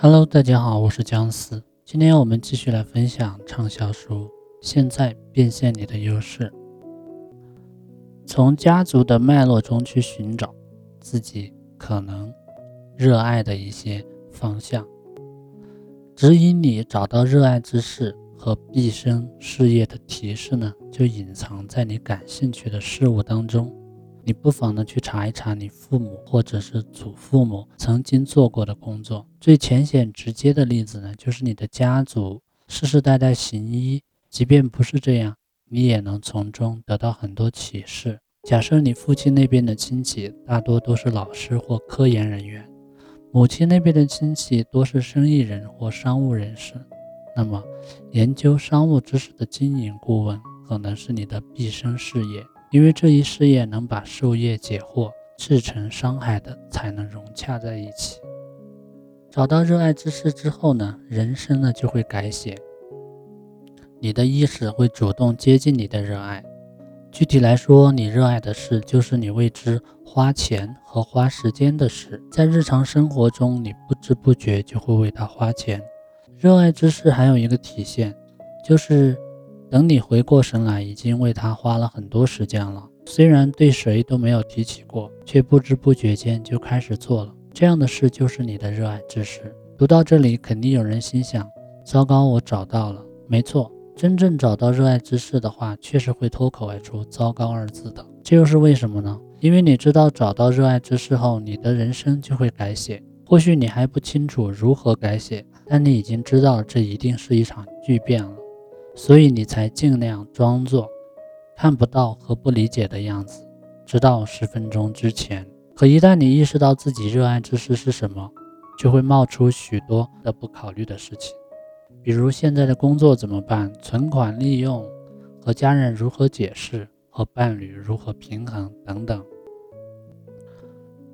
Hello，大家好，我是姜思。今天我们继续来分享畅销书《现在变现你的优势》，从家族的脉络中去寻找自己可能热爱的一些方向，指引你找到热爱之事和毕生事业的提示呢，就隐藏在你感兴趣的事物当中。你不妨呢去查一查你父母或者是祖父母曾经做过的工作。最浅显直接的例子呢，就是你的家族世世代代行医。即便不是这样，你也能从中得到很多启示。假设你父亲那边的亲戚大多都是老师或科研人员，母亲那边的亲戚多是生意人或商务人士，那么研究商务知识的经营顾问可能是你的毕生事业。因为这一事业能把授业解惑、至诚伤害的才能融洽在一起。找到热爱之事之后呢，人生呢就会改写。你的意识会主动接近你的热爱。具体来说，你热爱的事就是你为之花钱和花时间的事。在日常生活中，你不知不觉就会为它花钱。热爱之事还有一个体现，就是。等你回过神来，已经为他花了很多时间了。虽然对谁都没有提起过，却不知不觉间就开始做了。这样的事就是你的热爱之事。读到这里，肯定有人心想：糟糕，我找到了。没错，真正找到热爱之事的话，确实会脱口而出“糟糕”二字的。这又是为什么呢？因为你知道，找到热爱之事后，你的人生就会改写。或许你还不清楚如何改写，但你已经知道，这一定是一场巨变了。所以你才尽量装作看不到和不理解的样子，直到十分钟之前。可一旦你意识到自己热爱之事是什么，就会冒出许多的不考虑的事情，比如现在的工作怎么办，存款利用，和家人如何解释，和伴侣如何平衡等等。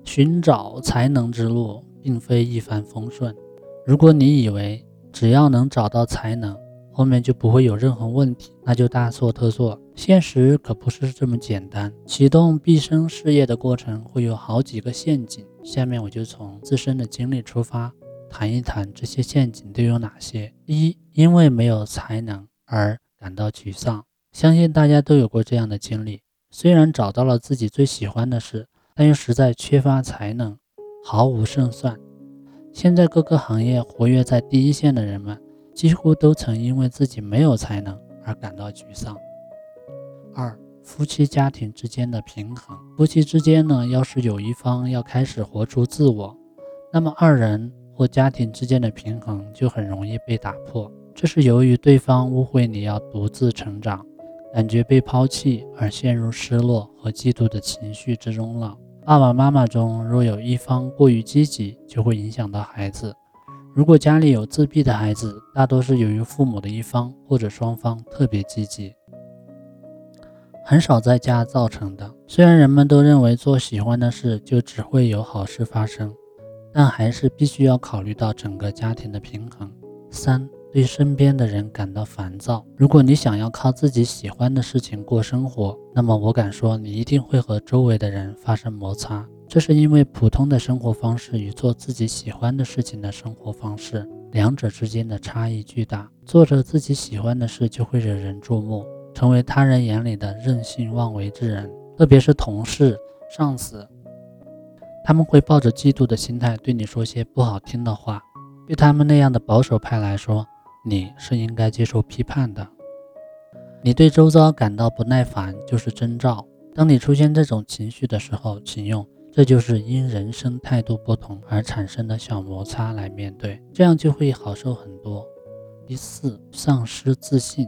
寻找才能之路并非一帆风顺。如果你以为只要能找到才能，后面就不会有任何问题，那就大错特错。现实可不是这么简单。启动毕生事业的过程会有好几个陷阱，下面我就从自身的经历出发，谈一谈这些陷阱都有哪些。一，因为没有才能而感到沮丧，相信大家都有过这样的经历。虽然找到了自己最喜欢的事，但又实在缺乏才能，毫无胜算。现在各个行业活跃在第一线的人们。几乎都曾因为自己没有才能而感到沮丧。二、夫妻家庭之间的平衡。夫妻之间呢，要是有一方要开始活出自我，那么二人或家庭之间的平衡就很容易被打破。这是由于对方误会你要独自成长，感觉被抛弃而陷入失落和嫉妒的情绪之中了。爸爸妈妈中若有一方过于积极，就会影响到孩子。如果家里有自闭的孩子，大多是由于父母的一方或者双方特别积极，很少在家造成的。虽然人们都认为做喜欢的事就只会有好事发生，但还是必须要考虑到整个家庭的平衡。三，对身边的人感到烦躁。如果你想要靠自己喜欢的事情过生活，那么我敢说，你一定会和周围的人发生摩擦。这是因为普通的生活方式与做自己喜欢的事情的生活方式，两者之间的差异巨大。做着自己喜欢的事，就会惹人注目，成为他人眼里的任性妄为之人。特别是同事、上司，他们会抱着嫉妒的心态对你说些不好听的话。对他们那样的保守派来说，你是应该接受批判的。你对周遭感到不耐烦，就是征兆。当你出现这种情绪的时候，请用。这就是因人生态度不同而产生的小摩擦来面对，这样就会好受很多。第四，丧失自信，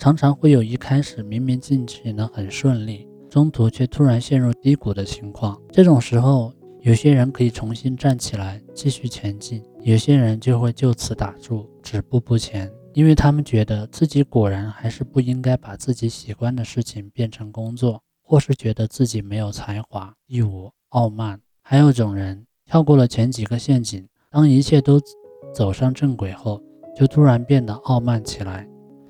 常常会有一开始明明进去能很顺利，中途却突然陷入低谷的情况。这种时候，有些人可以重新站起来继续前进，有些人就会就此打住，止步不前，因为他们觉得自己果然还是不应该把自己喜欢的事情变成工作，或是觉得自己没有才华，第五。傲慢，还有种人跳过了前几个陷阱，当一切都走上正轨后，就突然变得傲慢起来，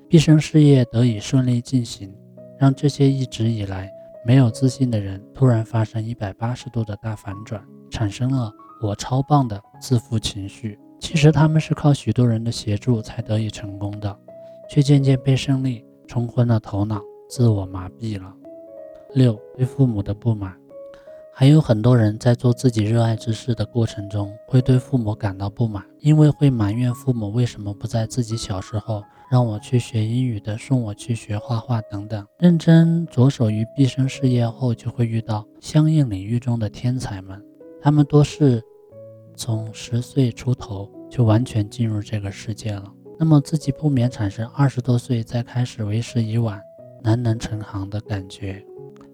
毕生事业得以顺利进行，让这些一直以来没有自信的人突然发生一百八十度的大反转，产生了“我超棒”的自负情绪。其实他们是靠许多人的协助才得以成功的，却渐渐被胜利冲昏了头脑，自我麻痹了。六对父母的不满，还有很多人在做自己热爱之事的过程中，会对父母感到不满，因为会埋怨父母为什么不在自己小时候让我去学英语的，送我去学画画等等。认真着手于毕生事业后，就会遇到相应领域中的天才们，他们多是从十岁出头就完全进入这个世界了，那么自己不免产生二十多岁再开始为时已晚、难能成行的感觉。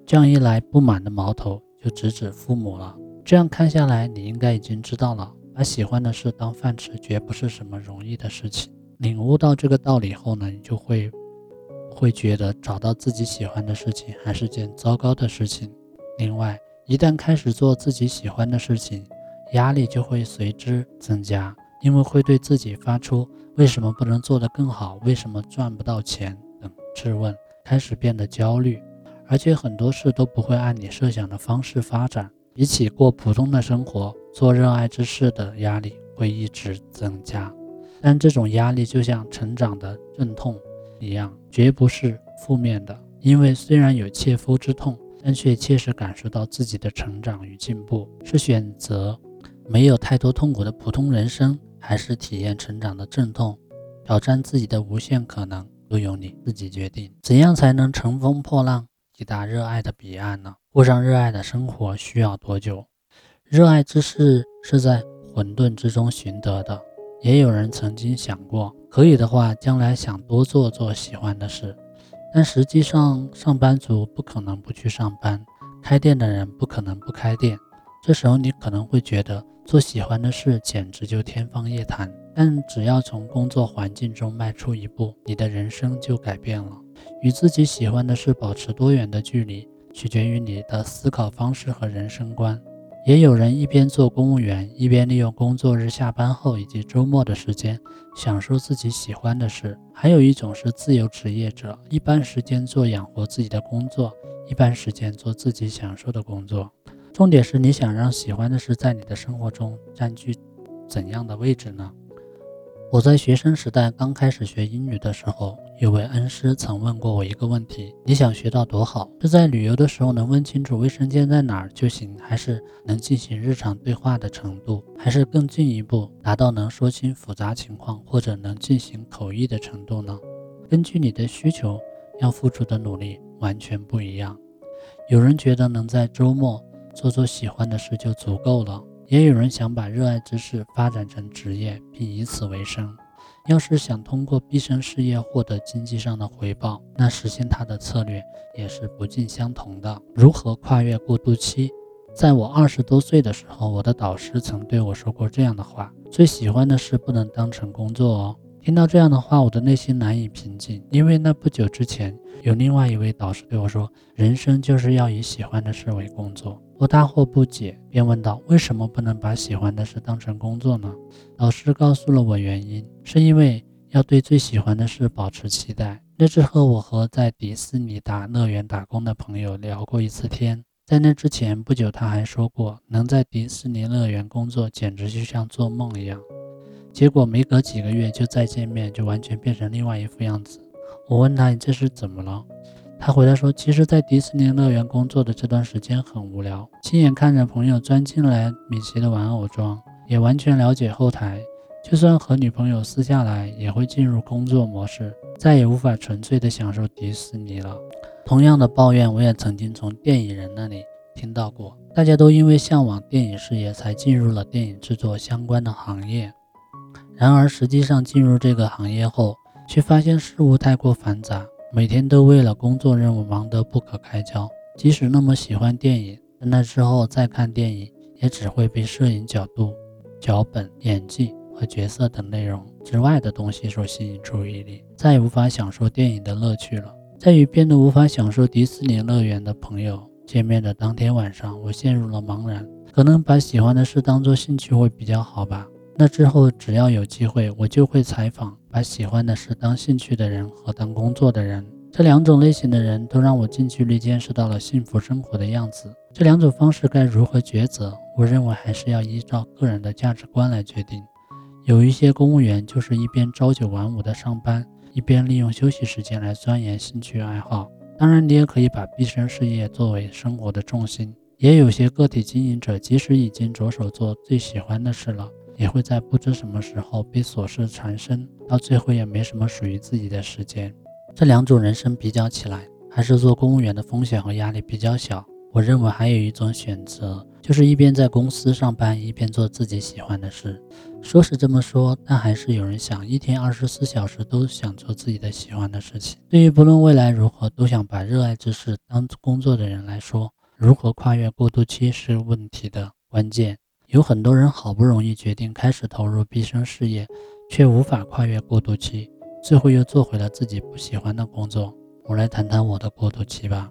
这样一来，不满的矛头就直指父母了。这样看下来，你应该已经知道了，把喜欢的事当饭吃，绝不是什么容易的事情。领悟到这个道理后呢，你就会会觉得找到自己喜欢的事情还是件糟糕的事情。另外，一旦开始做自己喜欢的事情，压力就会随之增加，因为会对自己发出“为什么不能做得更好？为什么赚不到钱？”等质问，开始变得焦虑。而且很多事都不会按你设想的方式发展，比起过普通的生活，做热爱之事的压力会一直增加。但这种压力就像成长的阵痛一样，绝不是负面的。因为虽然有切肤之痛，但却切实感受到自己的成长与进步。是选择没有太多痛苦的普通人生，还是体验成长的阵痛，挑战自己的无限可能，都由你自己决定。怎样才能乘风破浪？抵达热爱的彼岸呢？过上热爱的生活需要多久？热爱之事是在混沌之中寻得的。也有人曾经想过，可以的话，将来想多做做喜欢的事。但实际上，上班族不可能不去上班，开店的人不可能不开店。这时候，你可能会觉得做喜欢的事简直就天方夜谭。但只要从工作环境中迈出一步，你的人生就改变了。与自己喜欢的事保持多远的距离，取决于你的思考方式和人生观。也有人一边做公务员，一边利用工作日下班后以及周末的时间，享受自己喜欢的事。还有一种是自由职业者，一半时间做养活自己的工作，一半时间做自己享受的工作。重点是你想让喜欢的事在你的生活中占据怎样的位置呢？我在学生时代刚开始学英语的时候，有位恩师曾问过我一个问题：你想学到多好？是在旅游的时候能问清楚卫生间在哪儿就行，还是能进行日常对话的程度，还是更进一步达到能说清复杂情况或者能进行口译的程度呢？根据你的需求，要付出的努力完全不一样。有人觉得能在周末做做喜欢的事就足够了。也有人想把热爱之事发展成职业，并以此为生。要是想通过毕生事业获得经济上的回报，那实现它的策略也是不尽相同的。如何跨越过渡期？在我二十多岁的时候，我的导师曾对我说过这样的话：最喜欢的事不能当成工作哦。听到这样的话，我的内心难以平静，因为那不久之前，有另外一位导师对我说：“人生就是要以喜欢的事为工作。”我大惑不解，便问道：“为什么不能把喜欢的事当成工作呢？”老师告诉了我原因，是因为要对最喜欢的事保持期待。那之后，我和在迪士尼大乐园打工的朋友聊过一次天。在那之前不久，他还说过，能在迪士尼乐园工作简直就像做梦一样。结果没隔几个月就再见面，就完全变成另外一副样子。我问他：“你这是怎么了？”他回答说：“其实，在迪士尼乐园工作的这段时间很无聊，亲眼看着朋友钻进来米奇的玩偶装，也完全了解后台。就算和女朋友私下来，也会进入工作模式，再也无法纯粹的享受迪士尼了。”同样的抱怨，我也曾经从电影人那里听到过。大家都因为向往电影事业，才进入了电影制作相关的行业。然而，实际上进入这个行业后，却发现事物太过繁杂。每天都为了工作任务忙得不可开交，即使那么喜欢电影，那之后再看电影，也只会被摄影角度、脚本、演技和角色等内容之外的东西所吸引注意力，再也无法享受电影的乐趣了。在与变得无法享受迪士尼乐园的朋友见面的当天晚上，我陷入了茫然。可能把喜欢的事当做兴趣会比较好吧。那之后，只要有机会，我就会采访把喜欢的事当兴趣的人和当工作的人。这两种类型的人都让我近距离见识到了幸福生活的样子。这两种方式该如何抉择？我认为还是要依照个人的价值观来决定。有一些公务员就是一边朝九晚五的上班，一边利用休息时间来钻研兴趣爱好。当然，你也可以把毕生事业作为生活的重心。也有些个体经营者，即使已经着手做最喜欢的事了，也会在不知什么时候被琐事缠身，到最后也没什么属于自己的时间。这两种人生比较起来，还是做公务员的风险和压力比较小。我认为还有一种选择，就是一边在公司上班，一边做自己喜欢的事。说是这么说，但还是有人想一天二十四小时都想做自己的喜欢的事情。对于不论未来如何都想把热爱之事当工作的人来说，如何跨越过渡期是问题的关键。有很多人好不容易决定开始投入毕生事业，却无法跨越过渡期，最后又做回了自己不喜欢的工作。我来谈谈我的过渡期吧。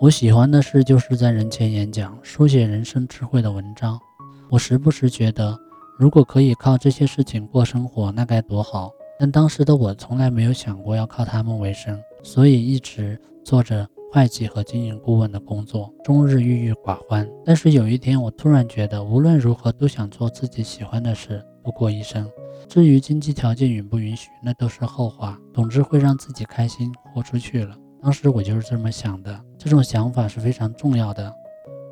我喜欢的事就是在人前演讲，书写人生智慧的文章。我时不时觉得，如果可以靠这些事情过生活，那该多好。但当时的我从来没有想过要靠他们为生，所以一直做着会计和经营顾问的工作，终日郁郁寡欢。但是有一天，我突然觉得，无论如何都想做自己喜欢的事，度过一生。至于经济条件允不允许，那都是后话。总之会让自己开心，豁出去了。当时我就是这么想的，这种想法是非常重要的。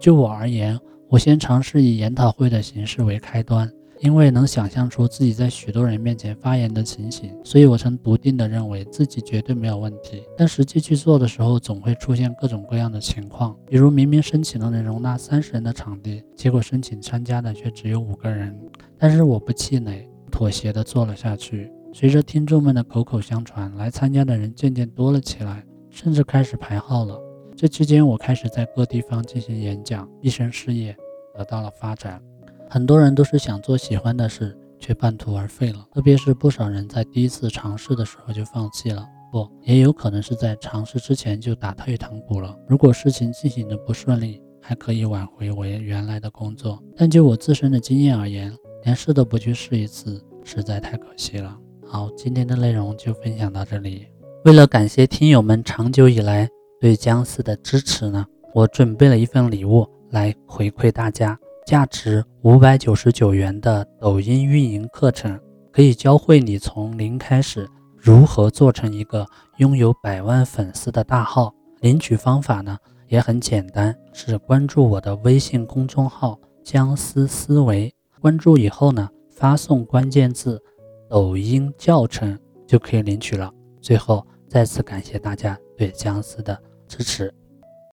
就我而言，我先尝试以研讨会的形式为开端，因为能想象出自己在许多人面前发言的情形，所以我曾笃定地认为自己绝对没有问题。但实际去做的时候，总会出现各种各样的情况，比如明明申请了能容纳三十人的场地，结果申请参加的却只有五个人。但是我不气馁，妥协地做了下去。随着听众们的口口相传，来参加的人渐渐多了起来。甚至开始排号了。这期间，我开始在各地方进行演讲，一生事业得到了发展。很多人都是想做喜欢的事，却半途而废了。特别是不少人在第一次尝试的时候就放弃了，不，也有可能是在尝试之前就打退堂鼓了。如果事情进行的不顺利，还可以挽回为原来的工作。但就我自身的经验而言，连试都不去试一次，实在太可惜了。好，今天的内容就分享到这里。为了感谢听友们长久以来对姜思的支持呢，我准备了一份礼物来回馈大家，价值五百九十九元的抖音运营课程，可以教会你从零开始如何做成一个拥有百万粉丝的大号。领取方法呢也很简单，是关注我的微信公众号“姜思思维”，关注以后呢，发送关键字“抖音教程”就可以领取了。最后。再次感谢大家对姜思的支持。